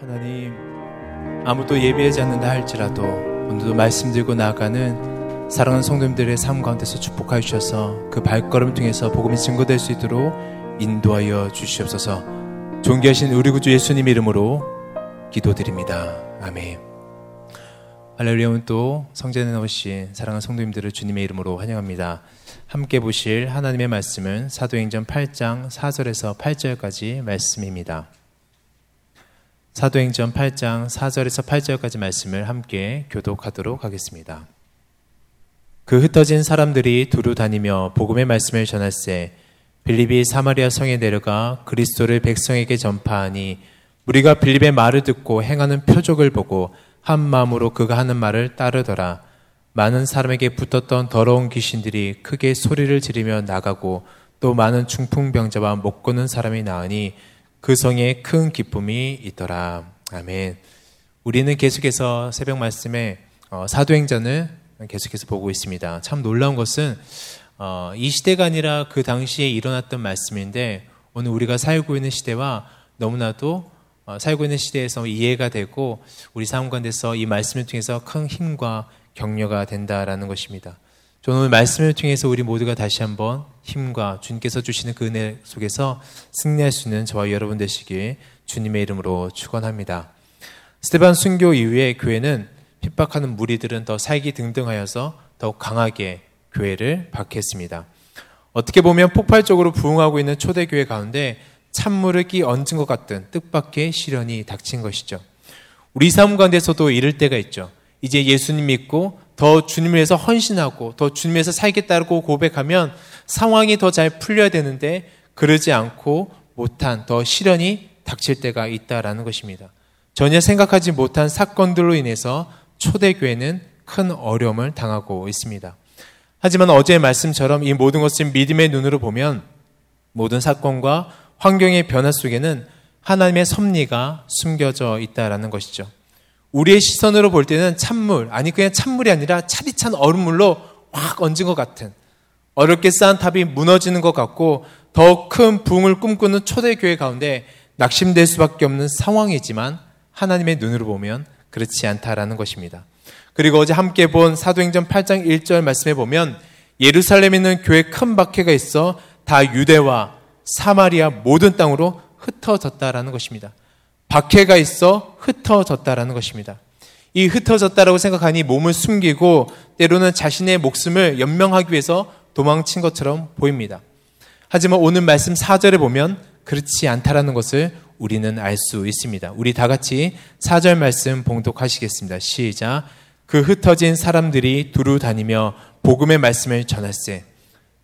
하나님, 아무도 예비하지 않는다 할지라도 오늘도 말씀 들고 나아가는 사랑하는 성도님들의 삶 가운데서 축복하여 주셔서 그 발걸음 통해서 복음이 증거될 수 있도록 인도하여 주시옵소서 존귀하신 우리 구주 예수님 이름으로 기도드립니다. 아멘. 할렐루야 또 성전에 나오신 사랑하는 성도님들을 주님의 이름으로 환영합니다. 함께 보실 하나님의 말씀은 사도행전 8장 4절에서 8절까지 말씀입니다. 사도행전 8장 4절에서 8절까지 말씀을 함께 교독하도록 하겠습니다. 그 흩어진 사람들이 두루 다니며 복음의 말씀을 전할세 빌립이 사마리아 성에 내려가 그리스도를 백성에게 전파하니 우리가 빌립의 말을 듣고 행하는 표적을 보고 한 마음으로 그가 하는 말을 따르더라. 많은 사람에게 붙었던 더러운 귀신들이 크게 소리를 지르며 나가고 또 많은 중풍병자와 못 걷는 사람이 나으니 그 성에 큰 기쁨이 있더라. 아멘. 우리는 계속해서 새벽 말씀에 어, 사도행전을 계속해서 보고 있습니다. 참 놀라운 것은 어, 이 시대가 아니라 그 당시에 일어났던 말씀인데 오늘 우리가 살고 있는 시대와 너무나도 어, 살고 있는 시대에서 이해가 되고 우리 삶 가운데서 이 말씀을 통해서 큰 힘과 격려가 된다라는 것입니다. 저는 오늘 말씀을 통해서 우리 모두가 다시 한번 힘과 주님께서 주시는 그 은혜 속에서 승리할 수 있는 저와 여러분 되시길 주님의 이름으로 축원합니다. 스테반 순교 이후에 교회는 핍박하는 무리들은 더 살기 등등하여서 더욱 강하게 교회를 박했습니다. 어떻게 보면 폭발적으로 부흥하고 있는 초대교회 가운데 찬물을 끼 얹은 것 같은 뜻밖의 시련이 닥친 것이죠. 우리 삶 가운데서도 이럴 때가 있죠. 이제 예수님 믿고 더 주님을 위해서 헌신하고 더 주님 을 위해서 살겠다고 고백하면 상황이 더 잘 풀려야 되는데 그러지 않고 못한 더 시련이 닥칠 때가 있다라는 것입니다. 전혀 생각하지 못한 사건들로 인해서 초대교회는 큰 어려움을 당하고 있습니다. 하지만 어제의 말씀처럼 이 모든 것을 믿음의 눈으로 보면 모든 사건과 환경의 변화 속에는 하나님의 섭리가 숨겨져 있다라는 것이죠. 우리의 시선으로 볼 때는 찬물, 아니 그냥 찬물이 아니라 차디찬 얼음물로 확 얹은 것 같은 어렵게 쌓은 탑이 무너지는 것 같고 더 큰 붕을 꿈꾸는 초대교회 가운데 낙심될 수밖에 없는 상황이지만 하나님의 눈으로 보면 그렇지 않다라는 것입니다. 그리고 어제 함께 본 사도행전 8장 1절 말씀에 보면 예루살렘에 있는 교회 큰 박해가 있어 다 유대와 사마리아 모든 땅으로 흩어졌다라는 것입니다. 박해가 있어 흩어졌다라는 것입니다. 이 흩어졌다라고 생각하니 몸을 숨기고 때로는 자신의 목숨을 연명하기 위해서 도망친 것처럼 보입니다. 하지만 오늘 말씀 4절에 보면 그렇지 않다라는 것을 우리는 알 수 있습니다. 우리 다 같이 4절 말씀 봉독하시겠습니다. 시작. 그 흩어진 사람들이 두루 다니며 복음의 말씀을 전할세.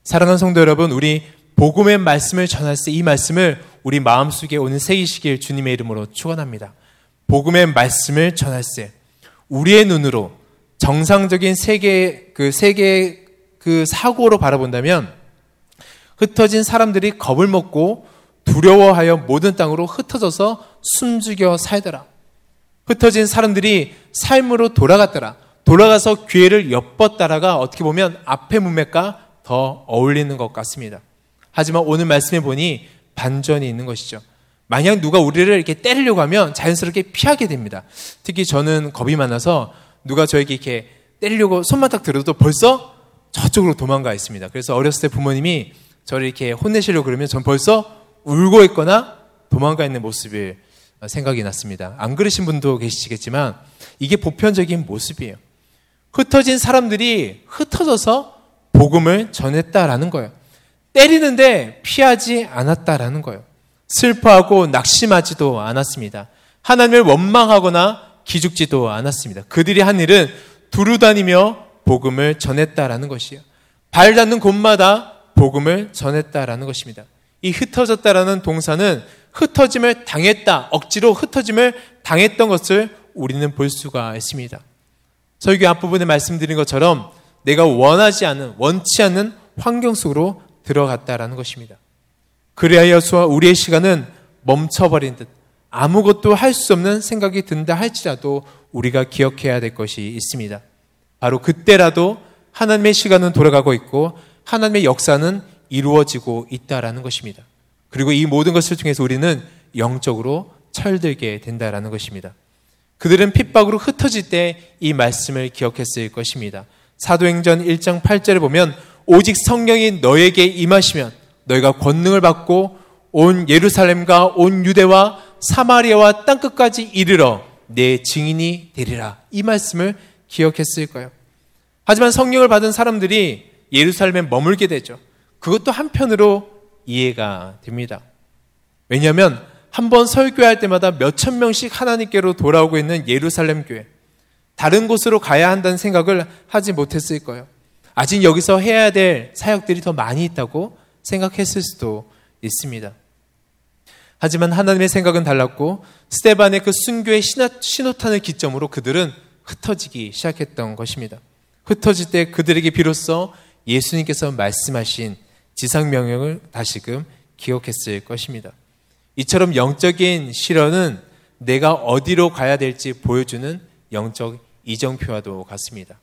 사랑하는 성도 여러분, 우리 복음의 말씀을 전할세 이 말씀을 우리 마음속에 오늘 새기시길 주님의 이름으로 축원합니다. 복음의 말씀을 전할세. 우리의 눈으로 정상적인 세계 그 세계 그 사고로 바라본다면 흩어진 사람들이 겁을 먹고 두려워하여 모든 땅으로 흩어져서 숨죽여 살더라. 흩어진 사람들이 삶으로 돌아갔더라. 돌아가서 기회를 엿벗다라가 어떻게 보면 앞의 문맥과 더 어울리는 것 같습니다. 하지만 오늘 말씀해 보니 반전이 있는 것이죠. 만약 누가 우리를 이렇게 때리려고 하면 자연스럽게 피하게 됩니다. 특히 저는 겁이 많아서 누가 저에게 이렇게 때리려고 손만 딱 들어도 벌써 저쪽으로 도망가 있습니다. 그래서 어렸을 때 부모님이 저를 이렇게 혼내시려고 그러면 전 벌써 울고 있거나 도망가 있는 모습이 생각이 났습니다. 안 그러신 분도 계시겠지만 이게 보편적인 모습이에요. 흩어진 사람들이 흩어져서 복음을 전했다라는 거예요. 때리는데 피하지 않았다라는 거예요. 슬퍼하고 낙심하지도 않았습니다. 하나님을 원망하거나 기죽지도 않았습니다. 그들이 한 일은 두루 다니며 복음을 전했다라는 것이에요. 발 닿는 곳마다 복음을 전했다라는 것입니다. 이 흩어졌다라는 동사는 흩어짐을 당했다, 억지로 흩어짐을 당했던 것을 우리는 볼 수가 있습니다. 설교 앞부분에 말씀드린 것처럼 내가 원하지 않은, 원치 않는 환경 속으로 들어갔다라는 것입니다. 그리하여서 우리의 시간은 멈춰버린 듯 아무것도 할 수 없는 생각이 든다 할지라도 우리가 기억해야 될 것이 있습니다. 바로 그때라도 하나님의 시간은 돌아가고 있고 하나님의 역사는 이루어지고 있다라는 것입니다. 그리고 이 모든 것을 통해서 우리는 영적으로 철들게 된다라는 것입니다. 그들은 핍박으로 흩어질 때 이 말씀을 기억했을 것입니다. 사도행전 1장 8절에 보면 오직 성령이 너에게 임하시면 너희가 권능을 받고 온 예루살렘과 온 유대와 사마리아와 땅끝까지 이르러 내 증인이 되리라. 이 말씀을 기억했을 거예요. 하지만 성령을 받은 사람들이 예루살렘에 머물게 되죠. 그것도 한편으로 이해가 됩니다. 왜냐하면 한 번 설교할 때마다 몇천 명씩 하나님께로 돌아오고 있는 예루살렘 교회. 다른 곳으로 가야 한다는 생각을 하지 못했을 거예요. 아직 여기서 해야 될 사역들이 더 많이 있다고 생각했을 수도 있습니다. 하지만 하나님의 생각은 달랐고 스테반의 그 순교의 신호탄을 기점으로 그들은 흩어지기 시작했던 것입니다. 흩어질 때 그들에게 비로소 예수님께서 말씀하신 지상 명령을 다시금 기억했을 것입니다. 이처럼 영적인 실현은 내가 어디로 가야 될지 보여주는 영적 이정표와도 같습니다.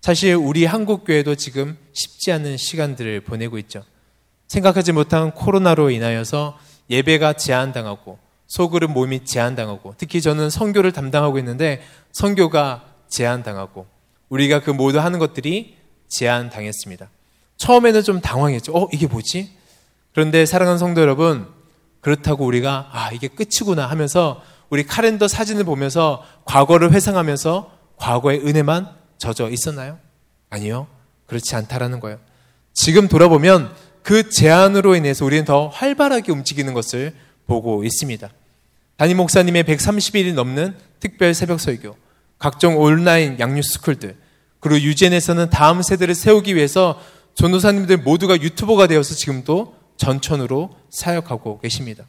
사실 우리 한국 교회도 지금 쉽지 않은 시간들을 보내고 있죠. 생각하지 못한 코로나로 인하여서 예배가 제한당하고 소그룹 모임이 제한당하고 특히 저는 선교를 담당하고 있는데 선교가 제한당하고 우리가 그 모두 하는 것들이 제한당했습니다. 처음에는 좀 당황했죠. 어, 이게 뭐지? 그런데 사랑하는 성도 여러분, 그렇다고 우리가 아, 이게 끝이구나 하면서 우리 카렌더 사진을 보면서 과거를 회상하면서 과거의 은혜만 젖어 있었나요? 아니요. 그렇지 않다라는 거예요. 지금 돌아보면 그 제안으로 인해서 우리는 더 활발하게 움직이는 것을 보고 있습니다. 담임 목사님의 130일이 넘는 특별 새벽 설교, 각종 온라인 양육 스쿨들, 그리고 유젠에서는 다음 세대를 세우기 위해서 전도사님들 모두가 유튜버가 되어서 지금도 전천으로 사역하고 계십니다.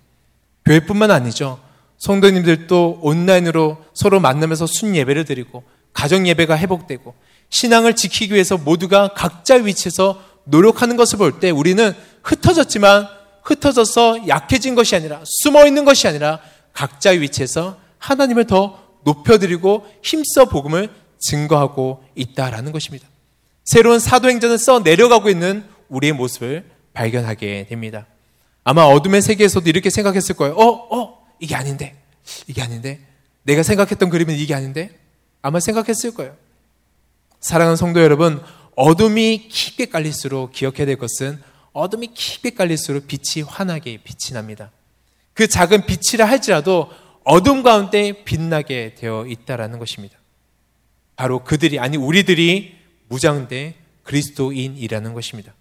교회뿐만 아니죠. 성도님들도 온라인으로 서로 만나면서 순 예배를 드리고 가정 예배가 회복되고 신앙을 지키기 위해서 모두가 각자 위치에서 노력하는 것을 볼 때 우리는 흩어졌지만 흩어져서 약해진 것이 아니라 숨어 있는 것이 아니라 각자 위치에서 하나님을 더 높여드리고 힘써 복음을 증거하고 있다라는 것입니다. 새로운 사도행전을 써 내려가고 있는 우리의 모습을 발견하게 됩니다. 아마 어둠의 세계에서도 이렇게 생각했을 거예요. 어, 어, 이게 아닌데, 이게 아닌데, 내가 생각했던 그림은 이게 아닌데, 아마 생각했을 거예요. 사랑하는 성도 여러분, 어둠이 깊게 깔릴수록 기억해야 될 것은 어둠이 깊게 깔릴수록 빛이 환하게 빛이 납니다. 그 작은 빛이라 할지라도 어둠 가운데 빛나게 되어 있다라는 것입니다. 바로 그들이 아니 우리들이 무장된 그리스도인이라는 것입니다.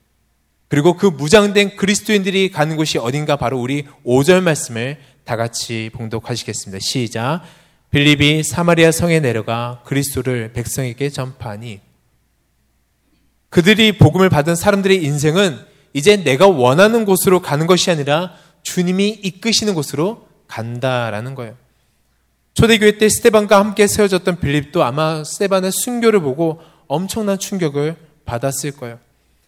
그리고 그 무장된 그리스도인들이 가는 곳이 어딘가 바로 우리 5절 말씀을 다 같이 봉독하시겠습니다. 시작. 빌립이 사마리아 성에 내려가 그리스도를 백성에게 전파하니 그들이 복음을 받은 사람들의 인생은 이제 내가 원하는 곳으로 가는 것이 아니라 주님이 이끄시는 곳으로 간다라는 거예요. 초대교회 때 스테반과 함께 세워졌던 빌립도 아마 스테반의 순교를 보고 엄청난 충격을 받았을 거예요.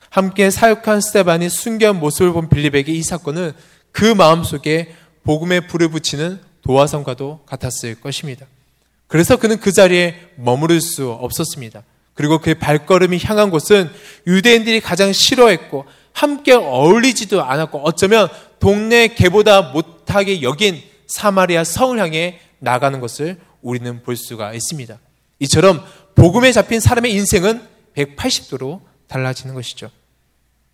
함께 사역한 스테반이 순교한 모습을 본 빌립에게 이 사건은 그 마음속에 복음의 불을 붙이는 도화성과도 같았을 것입니다. 그래서 그는 그 자리에 머무를 수 없었습니다. 그리고 그의 발걸음이 향한 곳은 유대인들이 가장 싫어했고 함께 어울리지도 않았고 어쩌면 동네 개보다 못하게 여긴 사마리아 성을 향해 나가는 것을 우리는 볼 수가 있습니다. 이처럼 복음에 잡힌 사람의 인생은 180도로 달라지는 것이죠.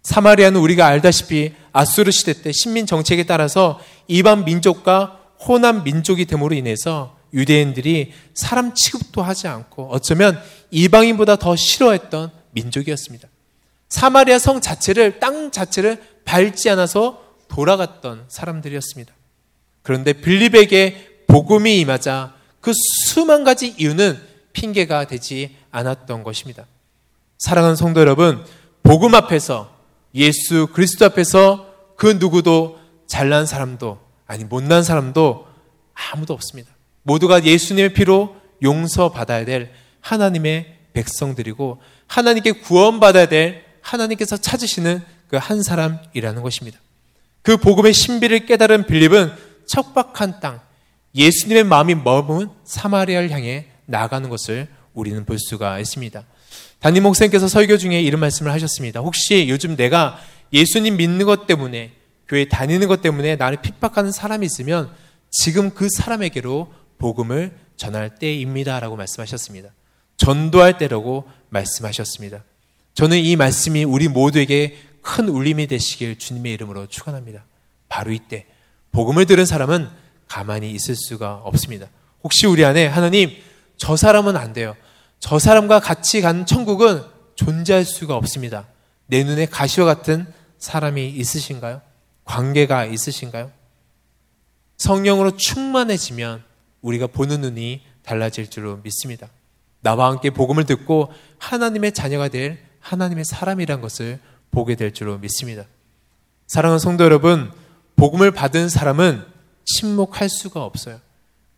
사마리아는 우리가 알다시피 아수르 시대 때 식민 정책에 따라서 이방 민족과 호남 민족이 됨으로 인해서 유대인들이 사람 취급도 하지 않고 어쩌면 이방인보다 더 싫어했던 민족이었습니다. 사마리아 성 자체를 땅 자체를 밟지 않아서 돌아갔던 사람들이었습니다. 그런데 빌립에게 복음이 임하자 그 수만 가지 이유는 핑계가 되지 않았던 것입니다. 사랑하는 성도 여러분, 복음 앞에서 예수 그리스도 앞에서 그 누구도 잘난 사람도 아니 못난 사람도 아무도 없습니다. 모두가 예수님의 피로 용서받아야 될 하나님의 백성들이고 하나님께 구원받아야 될 하나님께서 찾으시는 그 한 사람이라는 것입니다. 그 복음의 신비를 깨달은 빌립은 척박한 땅, 예수님의 마음이 머문 사마리아를 향해 나가는 것을 우리는 볼 수가 있습니다. 담임 목사님께서 설교 중에 이런 말씀을 하셨습니다. 혹시 요즘 내가 예수님 믿는 것 때문에 교회 다니는 것 때문에 나를 핍박하는 사람이 있으면 지금 그 사람에게로 복음을 전할 때입니다라고 말씀하셨습니다. 전도할 때라고 말씀하셨습니다. 저는 이 말씀이 우리 모두에게 큰 울림이 되시길 주님의 이름으로 축원합니다. 바로 이때 복음을 들은 사람은 가만히 있을 수가 없습니다. 혹시 우리 안에 하나님 저 사람은 안 돼요. 저 사람과 같이 간 천국은 존재할 수가 없습니다. 내 눈에 가시와 같은 사람이 있으신가요? 관계가 있으신가요? 성령으로 충만해지면 우리가 보는 눈이 달라질 줄로 믿습니다. 나와 함께 복음을 듣고 하나님의 자녀가 될 하나님의 사람이란 것을 보게 될 줄로 믿습니다. 사랑하는 성도 여러분, 복음을 받은 사람은 침묵할 수가 없어요.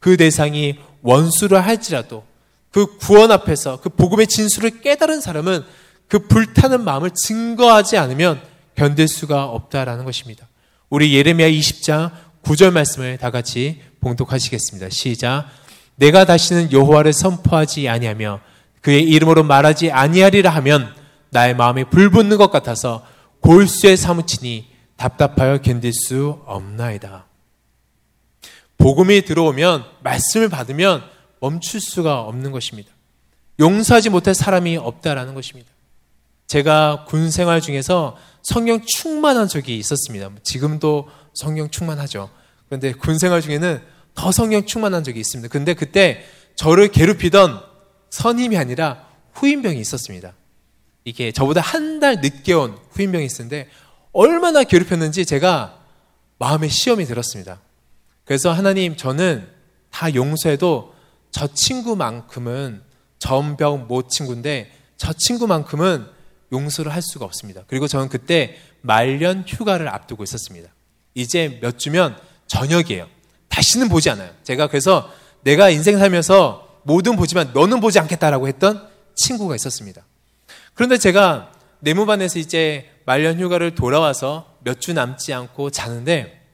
그 대상이 원수를 할지라도 그 구원 앞에서 그 복음의 진수를 깨달은 사람은 그 불타는 마음을 증거하지 않으면 견딜 수가 없다라는 것입니다. 우리 예레미야 20장 9절 말씀을 다 같이 봉독하시겠습니다. 시작. 내가 다시는 여호와를 선포하지 아니하며 그의 이름으로 말하지 아니하리라 하면 나의 마음이 불붙는 것 같아서 골수에 사무치니 답답하여 견딜 수 없나이다. 복음이 들어오면 말씀을 받으면 멈출 수가 없는 것입니다. 용서하지 못할 사람이 없다라는 것입니다. 제가 군 생활 중에서 성령 충만한 적이 있었습니다. 지금도 성령 충만하죠. 그런데 군 생활 중에는 더 성령 충만한 적이 있습니다. 근데 그때 저를 괴롭히던 선임이 아니라 후임병이 있었습니다. 이게 저보다 한 달 늦게 온 후임병이 있었는데 얼마나 괴롭혔는지 제가 마음에 시험이 들었습니다. 그래서 하나님 저는 다 용서해도 저 친구만큼은 전병 모 친구인데 저 친구만큼은 용서를 할 수가 없습니다. 그리고 저는 그때 말년 휴가를 앞두고 있었습니다. 이제 몇 주면 저녁이에요. 다시는 보지 않아요. 제가 그래서 내가 인생 살면서 모든 보지만 너는 보지 않겠다라고 했던 친구가 있었습니다. 그런데 제가 내무반에서 이제 말년 휴가를 돌아와서 몇 주 남지 않고 자는데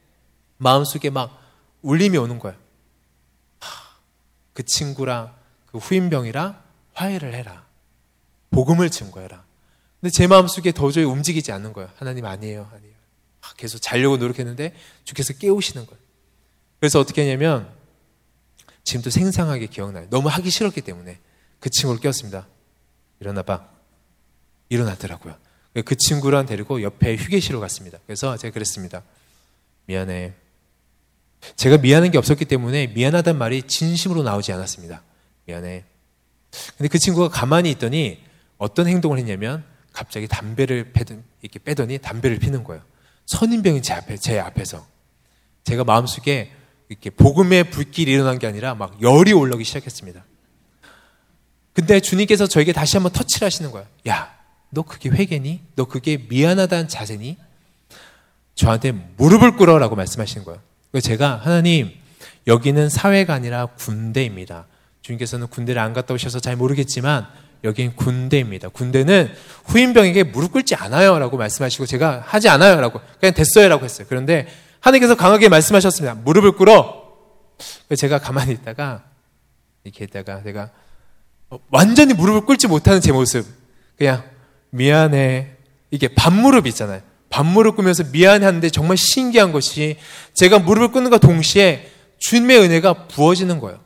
마음속에 막 울림이 오는 거예요. 그 친구랑 그 후임병이랑 화해를 해라. 복음을 증거해라. 근데 제 마음속에 도저히 움직이지 않는 거예요. 하나님 아니에요. 아니에요. 계속 자려고 노력했는데 주께서 깨우시는 거예요. 그래서 어떻게 했냐면 지금도 생생하게 기억나요. 너무 하기 싫었기 때문에 그 친구를 깨웠습니다. 일어나 봐. 일어나더라고요. 그 친구랑 데리고 옆에 휴게실로 갔습니다. 그래서 제가 그랬습니다. 미안해. 제가 미안한 게 없었기 때문에 미안하단 말이 진심으로 나오지 않았습니다. 미안해. 근데 그 친구가 가만히 있더니 어떤 행동을 했냐면 갑자기 담배를 빼더니, 이렇게 빼더니 담배를 피는 거예요. 선임병이 제 앞에, 제 앞에서. 제가 마음속에 이렇게 복음의 불길이 일어난 게 아니라 막 열이 올라오기 시작했습니다. 근데 주님께서 저에게 다시 한번 터치를 하시는 거예요. 야, 너 그게 회개니? 너 그게 미안하다는 자세니? 저한테 무릎을 꿇어라고 말씀하시는 거예요. 그래서 제가 하나님 여기는 사회가 아니라 군대입니다. 주님께서는 군대를 안 갔다 오셔서 잘 모르겠지만 여긴 군대입니다. 군대는 후임병에게 무릎 꿇지 않아요 라고 말씀하시고 제가 하지 않아요 라고 그냥 됐어요 라고 했어요. 그런데 하나님께서 강하게 말씀하셨습니다. 무릎을 꿇어. 제가 가만히 있다가 이렇게 있다가 제가 완전히 무릎을 꿇지 못하는 제 모습 그냥 미안해. 이게 반무릎 있잖아요. 반무릎 꿇면서 미안한데 정말 신기한 것이 제가 무릎을 꿇는과 동시에 주님의 은혜가 부어지는 거예요.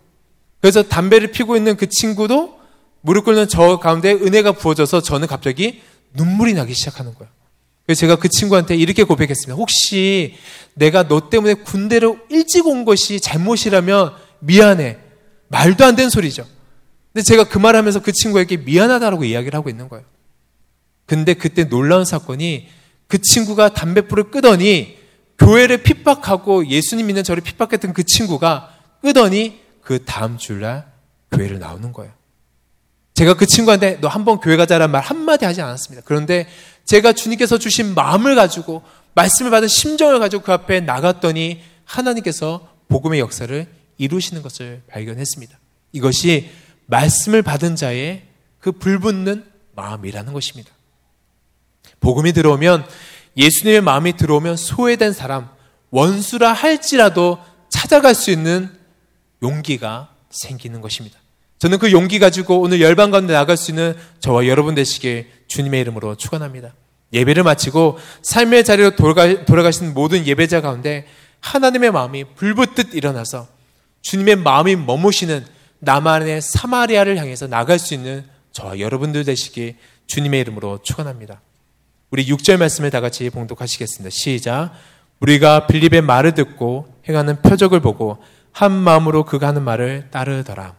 그래서 담배를 피고 있는 그 친구도 무릎 꿇는 저 가운데 은혜가 부어져서 저는 갑자기 눈물이 나기 시작하는 거예요. 그래서 제가 그 친구한테 이렇게 고백했습니다. 혹시 내가 너 때문에 군대로 일찍 온 것이 잘못이라면 미안해. 말도 안 되는 소리죠. 근데 제가 그 말 하면서 그 친구에게 미안하다라고 이야기를 하고 있는 거예요. 근데 그때 놀라운 사건이 그 친구가 담배불을 끄더니 교회를 핍박하고 예수님 믿는 저를 핍박했던 그 친구가 끄더니 그 다음 주날 교회를 나오는 거예요. 제가 그 친구한테 너 한번 교회 가자란 말 한마디 하지 않았습니다. 그런데 제가 주님께서 주신 마음을 가지고 말씀을 받은 심정을 가지고 그 앞에 나갔더니 하나님께서 복음의 역사를 이루시는 것을 발견했습니다. 이것이 말씀을 받은 자의 그 불붙는 마음이라는 것입니다. 복음이 들어오면 예수님의 마음이 들어오면 소외된 사람, 원수라 할지라도 찾아갈 수 있는 용기가 생기는 것입니다. 저는 그 용기 가지고 오늘 열방 가운데 나갈 수 있는 저와 여러분 되시길 주님의 이름으로 축원합니다. 예배를 마치고 삶의 자리로 돌아가, 돌아가시는 모든 예배자 가운데 하나님의 마음이 불붙듯 일어나서 주님의 마음이 머무시는 나만의 사마리아를 향해서 나갈 수 있는 저와 여러분들 되시기 주님의 이름으로 축원합니다. 우리 6절 말씀을 다 같이 봉독하시겠습니다. 시작. 우리가 빌립의 말을 듣고 행하는 표적을 보고 한 마음으로 그가 하는 말을 따르더라.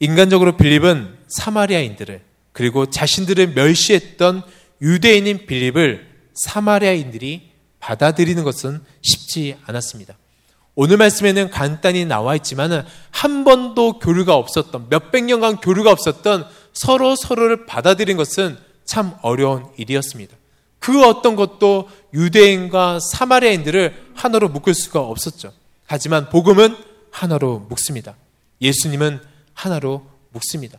인간적으로 빌립은 사마리아인들을 그리고 자신들을 멸시했던 유대인인 빌립을 사마리아인들이 받아들이는 것은 쉽지 않았습니다. 오늘 말씀에는 간단히 나와 있지만 한 번도 교류가 없었던 몇백 년간 교류가 없었던 서로 서로를 받아들인 것은 참 어려운 일이었습니다. 그 어떤 것도 유대인과 사마리아인들을 하나로 묶을 수가 없었죠. 하지만 복음은 하나로 묶습니다. 예수님은 하나로 묶습니다.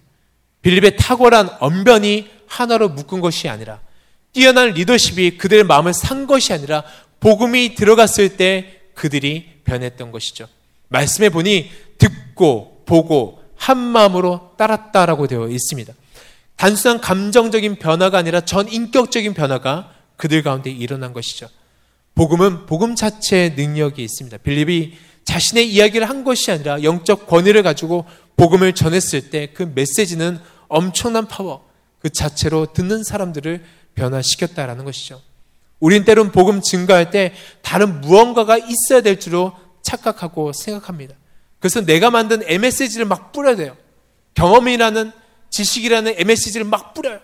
빌립의 탁월한 언변이 하나로 묶은 것이 아니라 뛰어난 리더십이 그들의 마음을 산 것이 아니라 복음이 들어갔을 때 그들이 변했던 것이죠. 말씀해 보니 듣고 보고 한 마음으로 따랐다라고 되어 있습니다. 단순한 감정적인 변화가 아니라 전 인격적인 변화가 그들 가운데 일어난 것이죠. 복음은 복음 자체의 능력이 있습니다. 빌립이 자신의 이야기를 한 것이 아니라 영적 권위를 가지고 복음을 전했을 때 그 메시지는 엄청난 파워 그 자체로 듣는 사람들을 변화시켰다라는 것이죠. 우린 때론 복음 증가할 때 다른 무언가가 있어야 될 줄로 착각하고 생각합니다. 그래서 내가 만든 MSG를 막 뿌려야 돼요. 경험이라는 지식이라는 MSG를 막 뿌려요.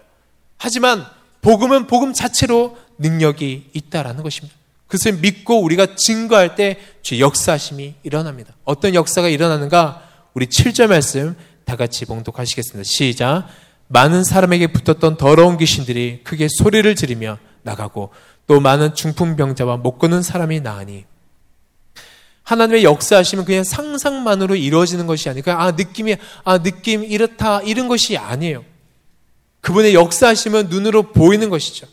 하지만 복음은 복음 자체로 능력이 있다라는 것입니다. 그것을 믿고 우리가 증거할 때 역사심이 일어납니다. 어떤 역사가 일어나는가? 우리 7절 말씀 다 같이 봉독하시겠습니다. 시작. 많은 사람에게 붙었던 더러운 귀신들이 크게 소리를 지르며 나가고 또 많은 중풍병자와 못 걷는 사람이 나으니 하나님의 역사하시면 그냥 상상만으로 이루어지는 것이 아니고 아 느낌이 아 느낌 이렇다 이런 것이 아니에요. 그분의 역사하시면 눈으로 보이는 것이죠.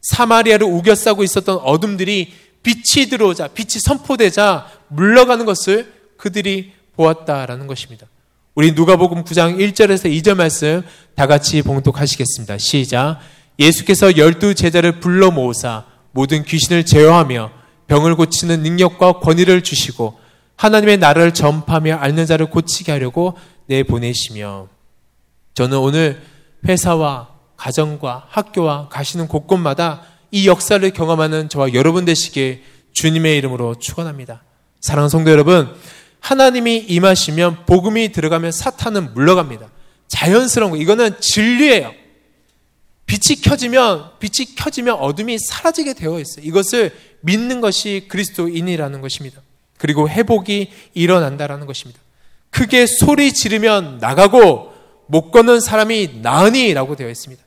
사마리아를 우겨싸고 있었던 어둠들이 빛이 들어오자 빛이 선포되자 물러가는 것을 그들이 보았다라는 것입니다. 우리 누가복음 9장 1절에서 2절 말씀 다 같이 봉독하시겠습니다. 시작. 예수께서 열두 제자를 불러 모으사 모든 귀신을 제어하며 병을 고치는 능력과 권위를 주시고 하나님의 나라를 전파하며 앓는 자를 고치게 하려고 내보내시며 저는 오늘 회사와 가정과 학교와 가시는 곳곳마다 이 역사를 경험하는 저와 여러분 되시기에 주님의 이름으로 축원합니다. 사랑하는 성도 여러분, 하나님이 임하시면 복음이 들어가면 사탄은 물러갑니다. 자연스러운 거 이거는 진리예요. 빛이 켜지면 빛이 켜지면 어둠이 사라지게 되어 있어요. 이것을 믿는 것이 그리스도인이라는 것입니다. 그리고 회복이 일어난다라는 것입니다. 크게 소리 지르면 나가고 못 걷는 사람이 나으니라고 되어 있습니다.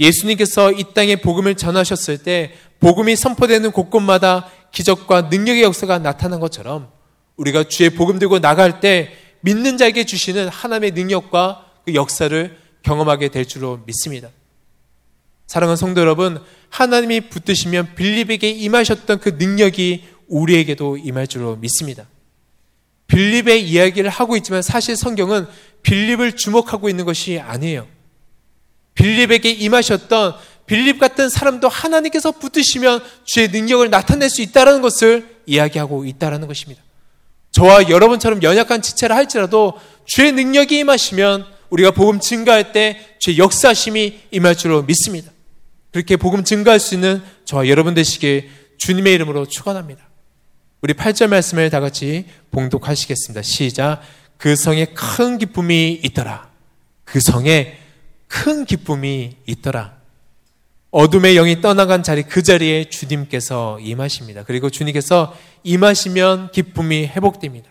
예수님께서 이 땅에 복음을 전하셨을 때 복음이 선포되는 곳곳마다 기적과 능력의 역사가 나타난 것처럼 우리가 주의 복음 들고 나갈 때 믿는 자에게 주시는 하나님의 능력과 그 역사를 경험하게 될 줄로 믿습니다. 사랑하는 성도 여러분, 하나님이 붙드시면 빌립에게 임하셨던 그 능력이 우리에게도 임할 줄로 믿습니다. 빌립의 이야기를 하고 있지만 사실 성경은 빌립을 주목하고 있는 것이 아니에요. 빌립에게 임하셨던 빌립 같은 사람도 하나님께서 붙으시면 주의 능력을 나타낼 수 있다는 것을 이야기하고 있다는 것입니다. 저와 여러분처럼 연약한 지체를 할지라도 주의 능력이 임하시면 우리가 복음 증가할 때 주의 역사심이 임할 줄로 믿습니다. 그렇게 복음 증가할 수 있는 저와 여러분 되시길 주님의 이름으로 축원합니다. 우리 8절 말씀을 다 같이 봉독하시겠습니다. 시작. 그 성에 큰 기쁨이 있더라. 그 성에 큰 기쁨이 있더라. 어둠의 영이 떠나간 자리 그 자리에 주님께서 임하십니다. 그리고 주님께서 임하시면 기쁨이 회복됩니다.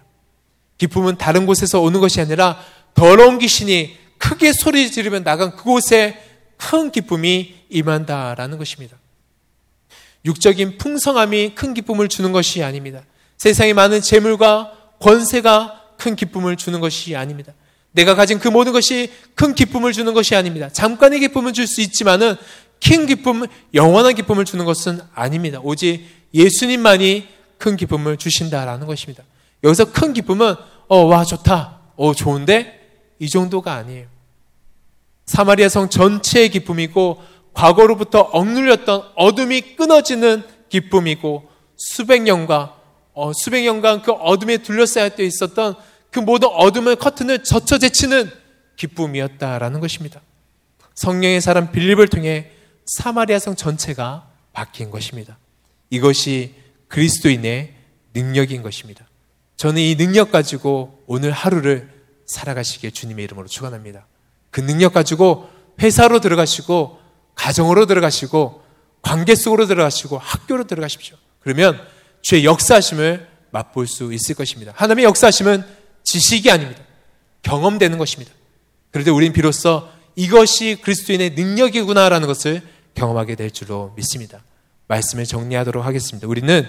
기쁨은 다른 곳에서 오는 것이 아니라 더러운 귀신이 크게 소리 지르면 나간 그곳에 큰 기쁨이 임한다라는 것입니다. 육적인 풍성함이 큰 기쁨을 주는 것이 아닙니다. 세상에 많은 재물과 권세가 큰 기쁨을 주는 것이 아닙니다. 내가 가진 그 모든 것이 큰 기쁨을 주는 것이 아닙니다. 잠깐의 기쁨을 줄수 있지만은 큰 기쁨, 영원한 기쁨을 주는 것은 아닙니다. 오직 예수님만이 큰 기쁨을 주신다라는 것입니다. 여기서 큰 기쁨은 어, 와 좋다. 어, 좋은데 이 정도가 아니에요. 사마리아 성 전체의 기쁨이고 과거로부터 억눌렸던 어둠이 끊어지는 기쁨이고 수백 년과 어, 수백 년간 그 어둠에 둘러싸여 있었던 그 모든 어둠의 커튼을 젖혀 제치는 기쁨이었다라는 것입니다. 성령의 사람 빌립을 통해 사마리아 성 전체가 바뀐 것입니다. 이것이 그리스도인의 능력인 것입니다. 저는 이 능력 가지고 오늘 하루를 살아가시기에 주님의 이름으로 축원합니다. 그 능력 가지고 회사로 들어가시고 가정으로 들어가시고 관계 속으로 들어가시고 학교로 들어가십시오. 그러면 주의 역사하심을 맛볼 수 있을 것입니다. 하나님의 역사하심은 지식이 아닙니다. 경험되는 것입니다. 그런데 우리는 비로소 이것이 그리스도인의 능력이구나라는 것을 경험하게 될 줄로 믿습니다. 말씀을 정리하도록 하겠습니다. 우리는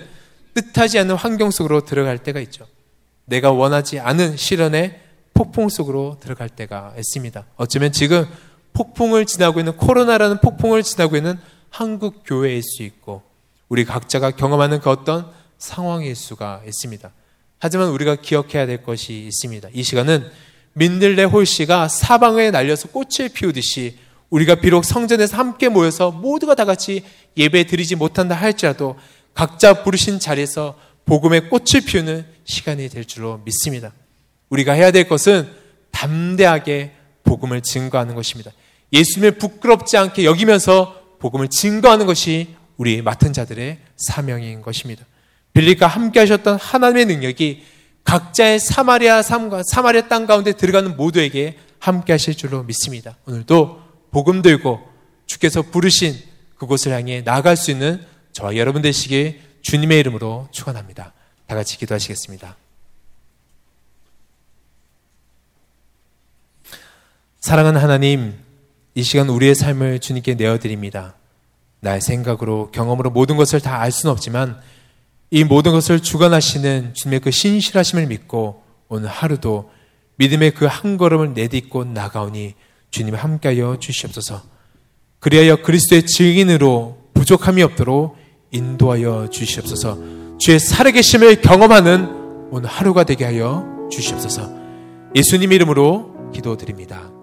뜻하지 않는 환경 속으로 들어갈 때가 있죠. 내가 원하지 않은 시련의 폭풍 속으로 들어갈 때가 있습니다. 어쩌면 지금 폭풍을 지나고 있는 코로나라는 폭풍을 지나고 있는 한국 교회일 수 있고 우리 각자가 경험하는 그 어떤 상황일 수가 있습니다. 하지만 우리가 기억해야 될 것이 있습니다. 이 시간은 민들레 홀씨가 사방에 날려서 꽃을 피우듯이 우리가 비록 성전에서 함께 모여서 모두가 다 같이 예배 드리지 못한다 할지라도 각자 부르신 자리에서 복음의 꽃을 피우는 시간이 될 줄로 믿습니다. 우리가 해야 될 것은 담대하게 복음을 증거하는 것입니다. 예수님을 부끄럽지 않게 여기면서 복음을 증거하는 것이 우리 맡은 자들의 사명인 것입니다. 빌립과 함께 하셨던 하나님의 능력이 각자의 사마리아 삶과 사마리아 땅 가운데 들어가는 모두에게 함께 하실 줄로 믿습니다. 오늘도 복음 들고 주께서 부르신 그곳을 향해 나아갈 수 있는 저와 여러분 되시길 주님의 이름으로 축원합니다. 다 같이 기도하시겠습니다. 사랑하는 하나님, 이 시간 우리의 삶을 주님께 내어드립니다. 나의 생각으로, 경험으로 모든 것을 다 알 수는 없지만 이 모든 것을 주관하시는 주님의 그 신실하심을 믿고 오늘 하루도 믿음의 그 한 걸음을 내딛고 나가오니 주님 함께하여 주시옵소서. 그리하여 그리스도의 증인으로 부족함이 없도록 인도하여 주시옵소서. 주의 살아계심을 경험하는 오늘 하루가 되게 하여 주시옵소서. 예수님 이름으로 기도드립니다.